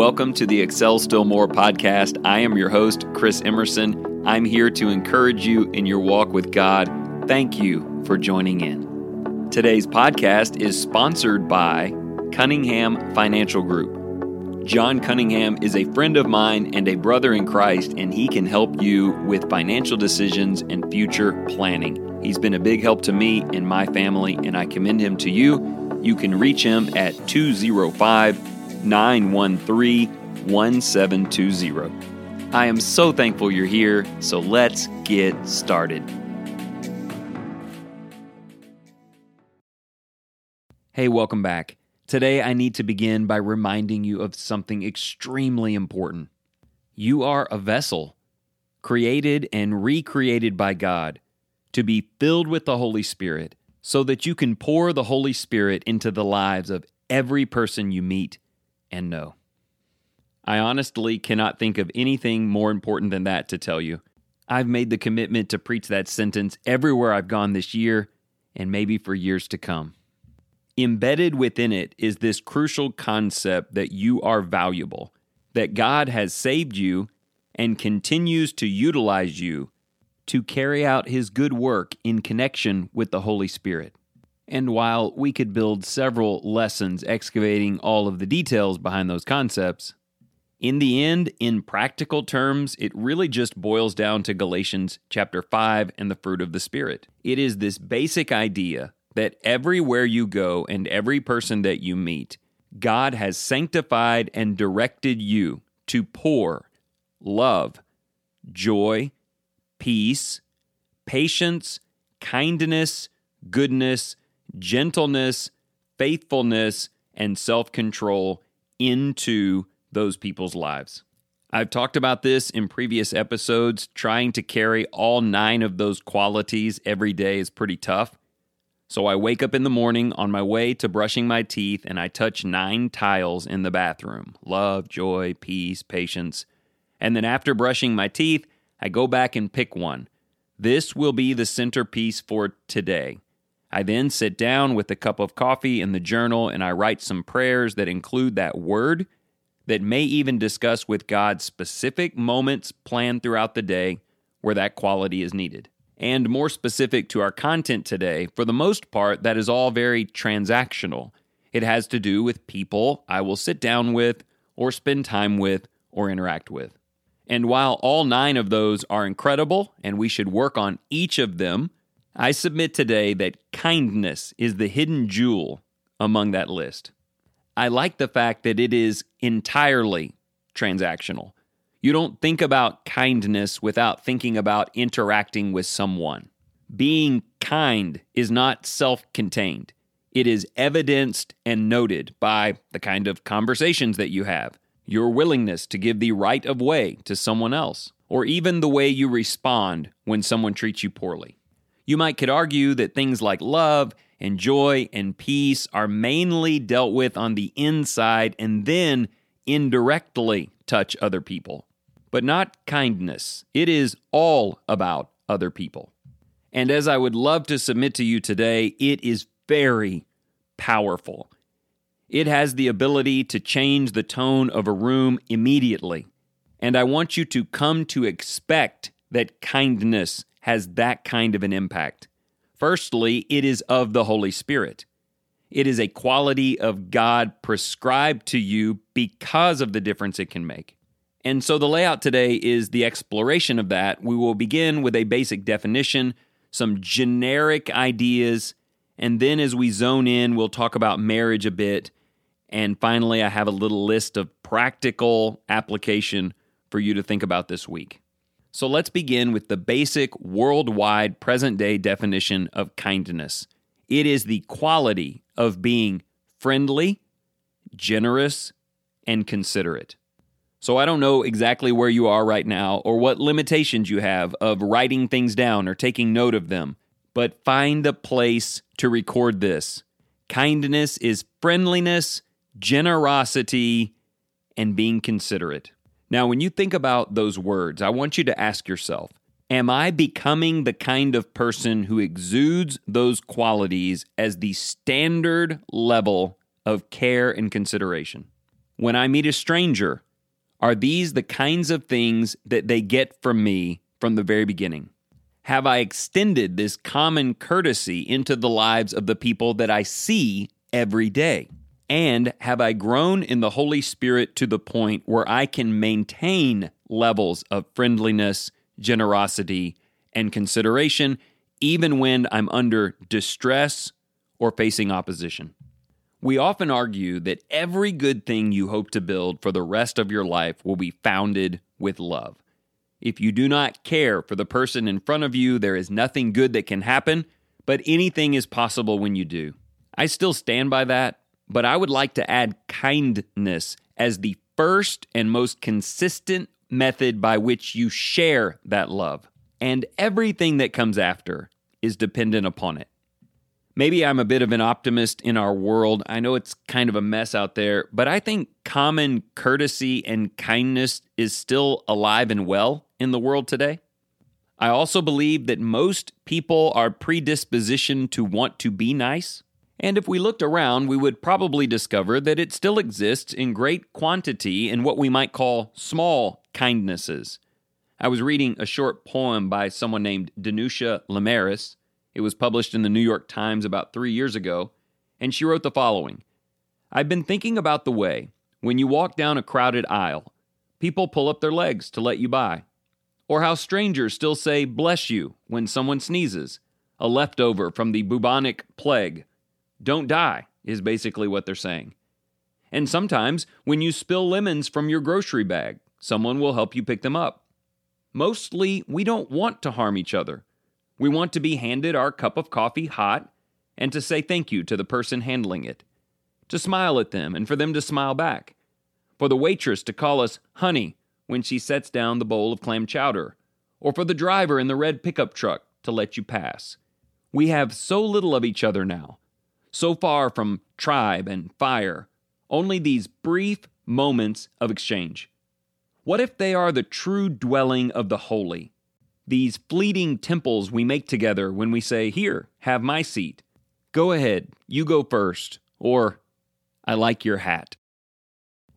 Welcome to the Excel Still More podcast. I am your host, Chris Emerson. I'm here to encourage you in your walk with God. Thank you for joining in. Today's podcast is sponsored by Cunningham Financial Group. John Cunningham is a friend of mine and a brother in Christ, and he can help you with financial decisions and future planning. He's been a big help to me and my family, and I commend him to you. You can reach him at 205 913 1720. I am so thankful you're here, so let's get started. Hey, welcome back. Today, I need to begin by reminding you of something extremely important. You are a vessel, created and recreated by God to be filled with the Holy Spirit so that you can pour the Holy Spirit into the lives of every person you meet and no. I honestly cannot think of anything more important than that to tell you. I've made the commitment to preach that sentence everywhere I've gone this year and maybe for years to come. Embedded within it is this crucial concept that you are valuable, that God has saved you and continues to utilize you to carry out his good work in connection with the Holy Spirit. And while we could build several lessons excavating all of the details behind those concepts, in the end, in practical terms, it really just boils down to Galatians chapter 5 and the fruit of the Spirit. It is this basic idea that everywhere you go and every person that you meet, God has sanctified and directed you to pour love, joy, peace, patience, kindness, goodness, gentleness, faithfulness, and self control into those people's lives. I've talked about this in previous episodes. Trying to carry all nine of those qualities every day is pretty tough. So I wake up in the morning on my way to brushing my teeth and I touch nine tiles in the bathroom love, joy, peace, patience. And then after brushing my teeth, I go back and pick one. This will be the centerpiece for today. I then sit down with a cup of coffee and the journal and I write some prayers that include that word that may even discuss with God specific moments planned throughout the day where that quality is needed. And more specific to our content today, for the most part, that is all very transactional. It has to do with people I will sit down with or spend time with or interact with. And while all nine of those are incredible and we should work on each of them, I submit today that kindness is the hidden jewel among that list. I like the fact that it is entirely transactional. You don't think about kindness without thinking about interacting with someone. Being kind is not self contained, it is evidenced and noted by the kind of conversations that you have, your willingness to give the right of way to someone else, or even the way you respond when someone treats you poorly. You might could argue that things like love and joy and peace are mainly dealt with on the inside and then indirectly touch other people. But not kindness. It is all about other people. And as I would love to submit to you today, it is very powerful. It has the ability to change the tone of a room immediately. And I want you to come to expect that kindness has that kind of an impact. Firstly, it is of the Holy Spirit. It is a quality of God prescribed to you because of the difference it can make. And so the layout today is the exploration of that. We will begin with a basic definition, some generic ideas, and then as we zone in, we'll talk about marriage a bit and finally, I have a little list of practical application for you to think about this week. So let's begin with the basic worldwide present day definition of kindness it is the quality of being friendly, generous, and considerate. So I don't know exactly where you are right now or what limitations you have of writing things down or taking note of them, but find a place to record this. Kindness is friendliness generosity, and being considerate. Now, when you think about those words, I want you to ask yourself Am I becoming the kind of person who exudes those qualities as the standard level of care and consideration? when I meet a stranger, are these the kinds of things that they get from me from the very beginning? Have I extended this common courtesy into the lives of the people that I see every day? And have I grown in the Holy Spirit to the point where I can maintain levels of friendliness, generosity, and consideration even when I'm under distress or facing opposition? We often argue that every good thing you hope to build for the rest of your life will be founded with love. If you do not care for the person in front of you, there is nothing good that can happen, but anything is possible when you do. I still stand by that, but I would like to add kindness as the first and most consistent method by which you share that love. And everything that comes after is dependent upon it. Maybe I'm a bit of an optimist in our world. I know it's kind of a mess out there, but I think common courtesy and kindness is still alive and well in the world today. I also believe that most people are predispositioned to want to be nice. And if we looked around, we would probably discover that it still exists in great quantity in what we might call small kindnesses. I was reading a short poem by someone named Danusha Laméris it was published in the New York Times about three years ago, and she wrote the following I've been thinking about the way, when you walk down a crowded aisle, people pull up their legs to let you by, or how strangers still say, bless you, when someone sneezes, a leftover from the bubonic plague. Don't die, is basically what they're saying. And sometimes, when you spill lemons from your grocery bag, someone will help you pick them up. Mostly, we don't want to harm each other. We want to be handed our cup of coffee hot and to say thank you to the person handling it, to smile at them and for them to smile back, for the waitress to call us honey when she sets down the bowl of clam chowder, or for the driver in the red pickup truck to let you pass. We have so little of each other now, so far from tribe and fire, only these brief moments of exchange. What if they are the true dwelling of the holy? these fleeting temples we make together when we say, Here, have my seat. Go ahead, you go first. Or, I like your hat.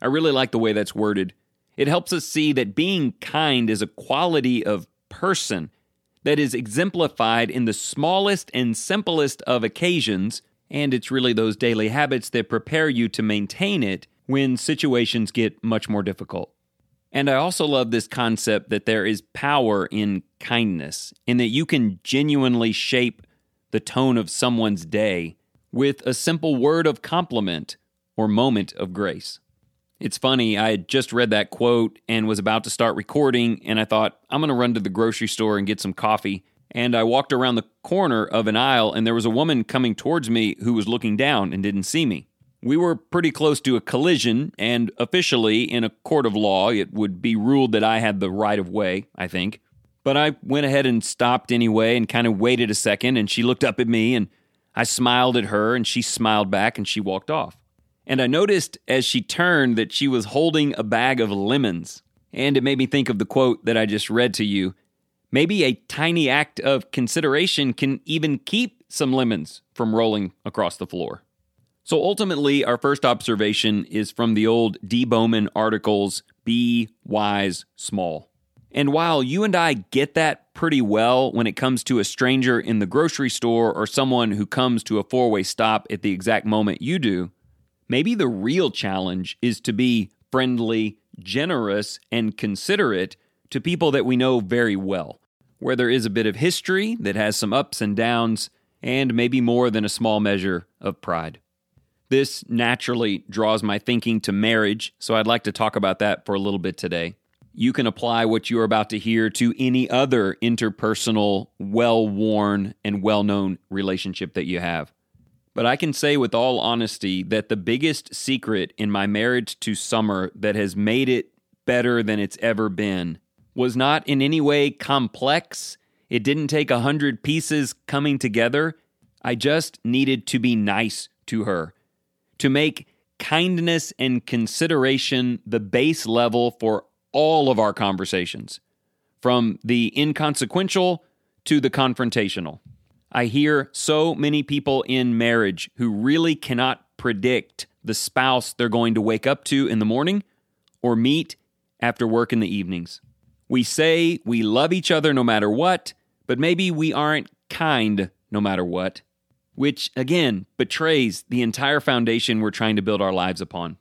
I really like the way that's worded. It helps us see that being kind is a quality of person that is exemplified in the smallest and simplest of occasions, and it's really those daily habits that prepare you to maintain it when situations get much more difficult. And I also love this concept that there is power in kindness, in that you can genuinely shape the tone of someone's day with a simple word of compliment or moment of grace. It's funny, I had just read that quote and was about to start recording, and I thought, I'm going to run to the grocery store and get some coffee. And I walked around the corner of an aisle, and there was a woman coming towards me who was looking down and didn't see me. We were pretty close to a collision, and officially, in a court of law, it would be ruled that I had the right of way, I think. But I went ahead and stopped anyway and kind of waited a second, and she looked up at me, and I smiled at her, and she smiled back, and she walked off. And I noticed as she turned that she was holding a bag of lemons. And it made me think of the quote that I just read to you. Maybe a tiny act of consideration can even keep some lemons from rolling across the floor. So ultimately, our first observation is from the old D. Bowman articles Be Wise Small. And while you and I get that pretty well when it comes to a stranger in the grocery store or someone who comes to a four way stop at the exact moment you do, maybe the real challenge is to be friendly, generous, and considerate to people that we know very well, where there is a bit of history that has some ups and downs, and maybe more than a small measure of pride. This naturally draws my thinking to marriage, so I'd like to talk about that for a little bit today. You can apply what you're about to hear to any other interpersonal, well worn, and well known relationship that you have. But I can say with all honesty that the biggest secret in my marriage to Summer that has made it better than it's ever been was not in any way complex. It didn't take a hundred pieces coming together. I just needed to be nice to her to make kindness and consideration the base level for all of our conversations, from the inconsequential to the confrontational. I hear so many people in marriage who really cannot predict the spouse they're going to wake up to in the morning or meet after work in the evenings. We say we love each other no matter what, but maybe we aren't kind no matter what, which again betrays the entire foundation we're trying to build our lives upon.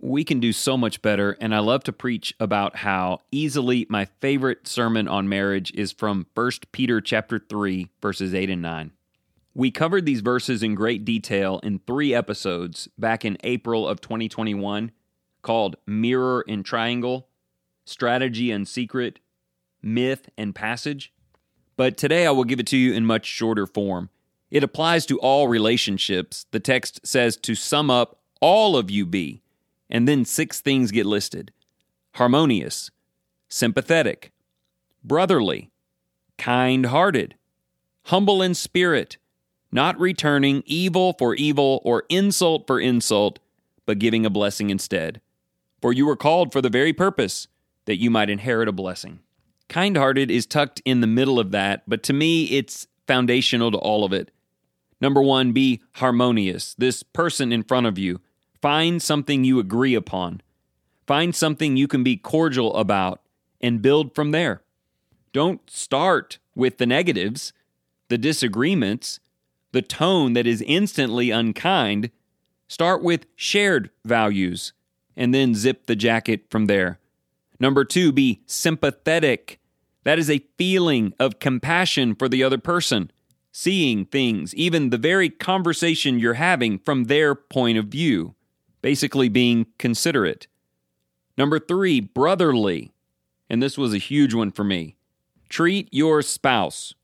We can do so much better, and I love to preach about how easily my favorite sermon on marriage is from 1 Peter chapter 3 verses 8 and 9. We covered these verses in great detail in 3 episodes back in April of 2021 called Mirror and Triangle, Strategy and Secret, Myth and Passage. But today I will give it to you in much shorter form. It applies to all relationships. The text says to sum up, all of you be. And then six things get listed harmonious, sympathetic, brotherly, kind hearted, humble in spirit, not returning evil for evil or insult for insult, but giving a blessing instead. For you were called for the very purpose that you might inherit a blessing. Kind hearted is tucked in the middle of that, but to me, it's foundational to all of it. Number one, be harmonious. This person in front of you, find something you agree upon. Find something you can be cordial about and build from there. Don't start with the negatives, the disagreements, the tone that is instantly unkind. Start with shared values and then zip the jacket from there. Number two, be sympathetic. That is a feeling of compassion for the other person, seeing things, even the very conversation you're having from their point of view, basically being considerate. Number three, brotherly. And this was a huge one for me. Treat your spouse,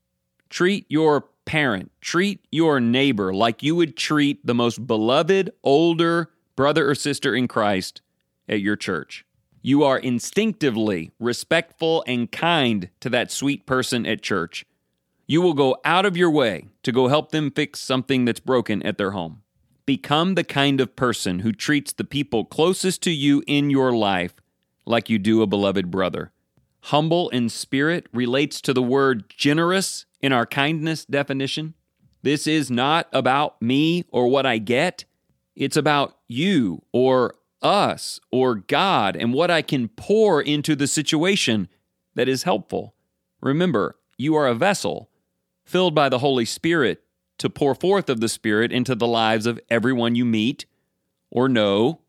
treat your parent, treat your neighbor like you would treat the most beloved older brother or sister in Christ at your church. You are instinctively respectful and kind to that sweet person at church. You will go out of your way to go help them fix something that's broken at their home. Become the kind of person who treats the people closest to you in your life like you do a beloved brother. Humble in spirit relates to the word generous in our kindness definition. This is not about me or what I get. It's about you or us or God and what I can pour into the situation that is helpful. Remember, you are a vessel filled by the Holy Spirit to pour forth of the Spirit into the lives of everyone you meet or know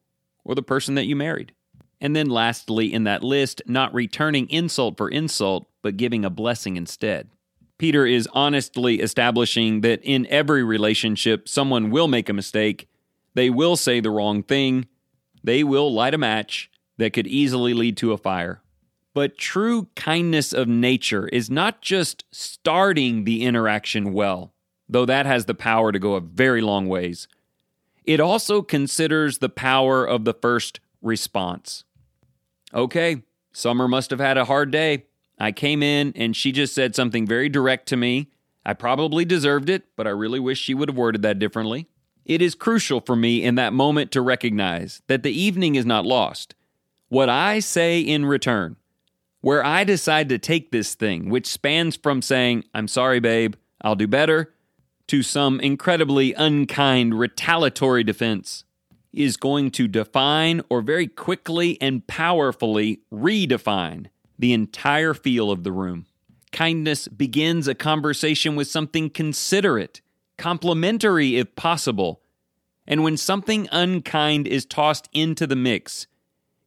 or the person that you married. And then, lastly, in that list, not returning insult for insult, but giving a blessing instead. Peter is honestly establishing that in every relationship, someone will make a mistake, they will say the wrong thing, they will light a match that could easily lead to a fire. But true kindness of nature is not just starting the interaction well, though that has the power to go a very long ways. It also considers the power of the first response. Okay, Summer must have had a hard day. I came in and she just said something very direct to me. I probably deserved it, but I really wish she would have worded that differently. It is crucial for me in that moment to recognize that the evening is not lost. What I say in return, where I decide to take this thing, which spans from saying, I'm sorry, babe, I'll do better, to some incredibly unkind retaliatory defense, is going to define or very quickly and powerfully redefine the entire feel of the room. Kindness begins a conversation with something considerate complimentary if possible. And when something unkind is tossed into the mix,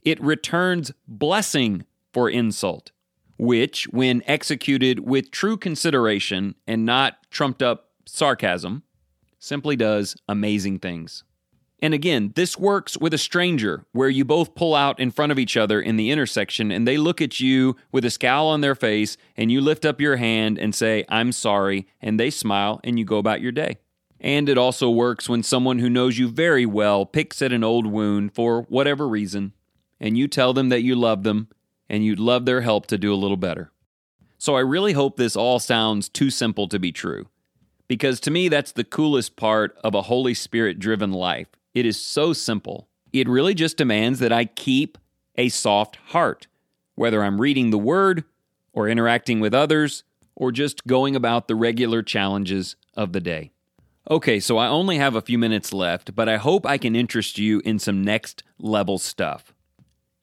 it returns blessing for insult, which, when executed with true consideration and not trumped up sarcasm, simply does amazing things. And again, this works with a stranger where you both pull out in front of each other in the intersection and they look at you with a scowl on their face and you lift up your hand and say, I'm sorry, and they smile and you go about your day. And it also works when someone who knows you very well picks at an old wound for whatever reason and you tell them that you love them and you'd love their help to do a little better. So I really hope this all sounds too simple to be true. Because to me, that's the coolest part of a Holy Spirit driven life it is so simple. It really just demands that I keep a soft heart, whether I'm reading the Word or interacting with others or just going about the regular challenges of the day. Okay, so I only have a few minutes left, but I hope I can interest you in some next level stuff.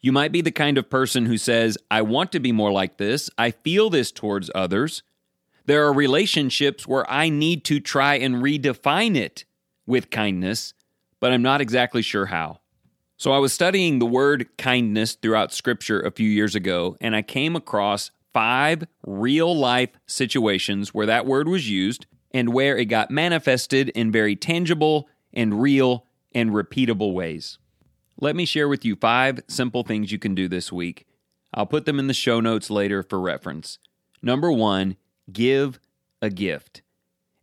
You might be the kind of person who says, I want to be more like this, I feel this towards others. There are relationships where I need to try and redefine it with kindness, but I'm not exactly sure how. So I was studying the word kindness throughout scripture a few years ago, and I came across five real life situations where that word was used and where it got manifested in very tangible and real and repeatable ways. Let me share with you five simple things you can do this week. I'll put them in the show notes later for reference. Number one, give a gift.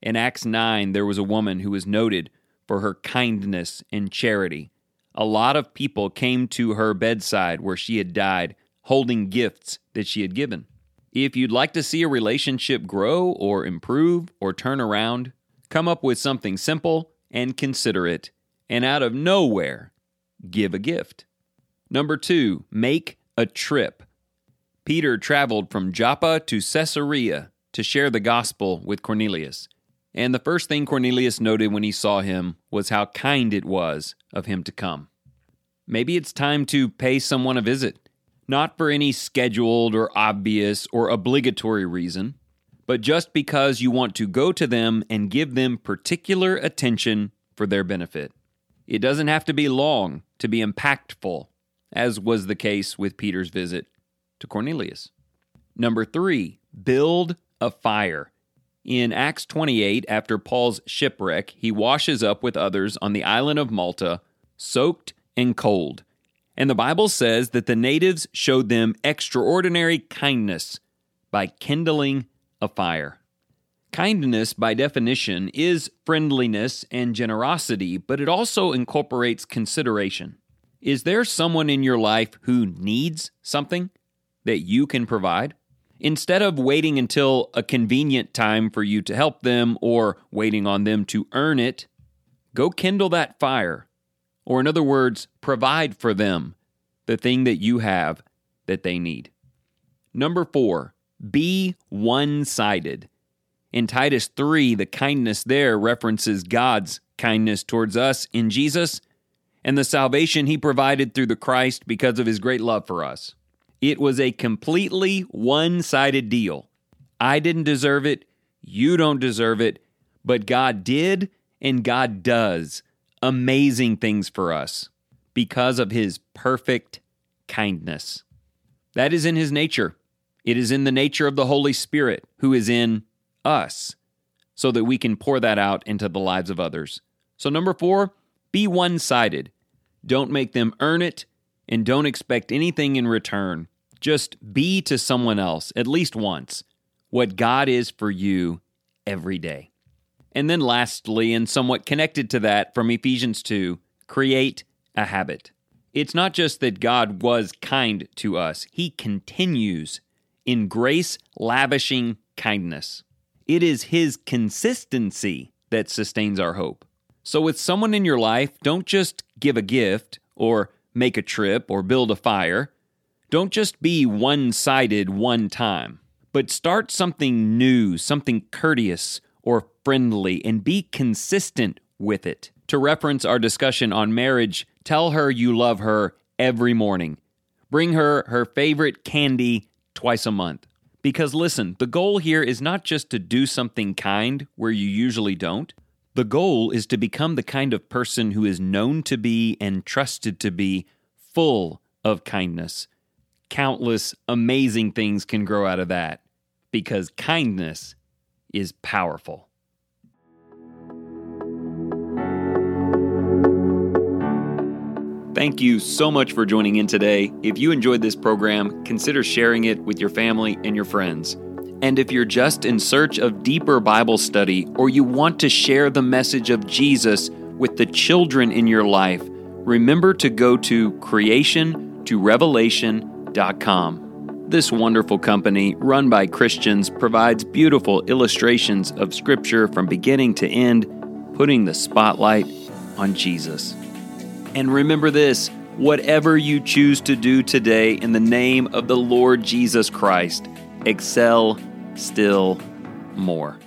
In Acts 9, there was a woman who was noted for her kindness and charity. A lot of people came to her bedside where she had died, holding gifts that she had given. If you'd like to see a relationship grow or improve or turn around, come up with something simple and considerate, and out of nowhere, give a gift. Number two, make a trip. Peter traveled from Joppa to Caesarea to share the gospel with Cornelius. And the first thing Cornelius noted when he saw him was how kind it was of him to come. Maybe it's time to pay someone a visit not for any scheduled or obvious or obligatory reason, but just because you want to go to them and give them particular attention for their benefit. It doesn't have to be long to be impactful, as was the case with Peter's visit to Cornelius. Number three, build a fire. In Acts 28, after Paul's shipwreck, he washes up with others on the island of Malta, soaked and cold. And the Bible says that the natives showed them extraordinary kindness by kindling a fire. Kindness, by definition, is friendliness and generosity, but it also incorporates consideration. Is there someone in your life who needs something that you can provide? Instead of waiting until a convenient time for you to help them or waiting on them to earn it, go kindle that fire or, in other words, provide for them the thing that you have that they need. Number four, be one sided. In Titus 3, the kindness there references God's kindness towards us in Jesus and the salvation he provided through the Christ because of his great love for us. It was a completely one sided deal. I didn't deserve it. You don't deserve it. But God did and God does amazing things for us because of his perfect kindness. That is in his nature. It is in the nature of the Holy Spirit who is in us so that we can pour that out into the lives of others. So, number four, be one sided. Don't make them earn it and don't expect anything in return. Just be to someone else, at least once, what God is for you every day. And then, lastly, and somewhat connected to that from Ephesians 2, create a habit. It's not just that God was kind to us, He continues in grace lavishing kindness. It is His consistency that sustains our hope. So, with someone in your life, don't just give a gift or make a trip or build a fire. Don't just be one sided one time, but start something new, something courteous or friendly, and be consistent with it. To reference our discussion on marriage, tell her you love her every morning. Bring her her favorite candy twice a month. Because listen, the goal here is not just to do something kind where you usually don't. The goal is to become the kind of person who is known to be and trusted to be full of kindness. Countless amazing things can grow out of that because kindness is powerful. Thank you so much for joining in today. If you enjoyed this program, consider sharing it with your family and your friends. And if you're just in search of deeper Bible study or you want to share the message of Jesus with the children in your life, remember to go to creation to revelation.com. This wonderful company, run by Christians, provides beautiful illustrations of Scripture from beginning to end, putting the spotlight on Jesus. And remember this whatever you choose to do today in the name of the Lord Jesus Christ, excel still more.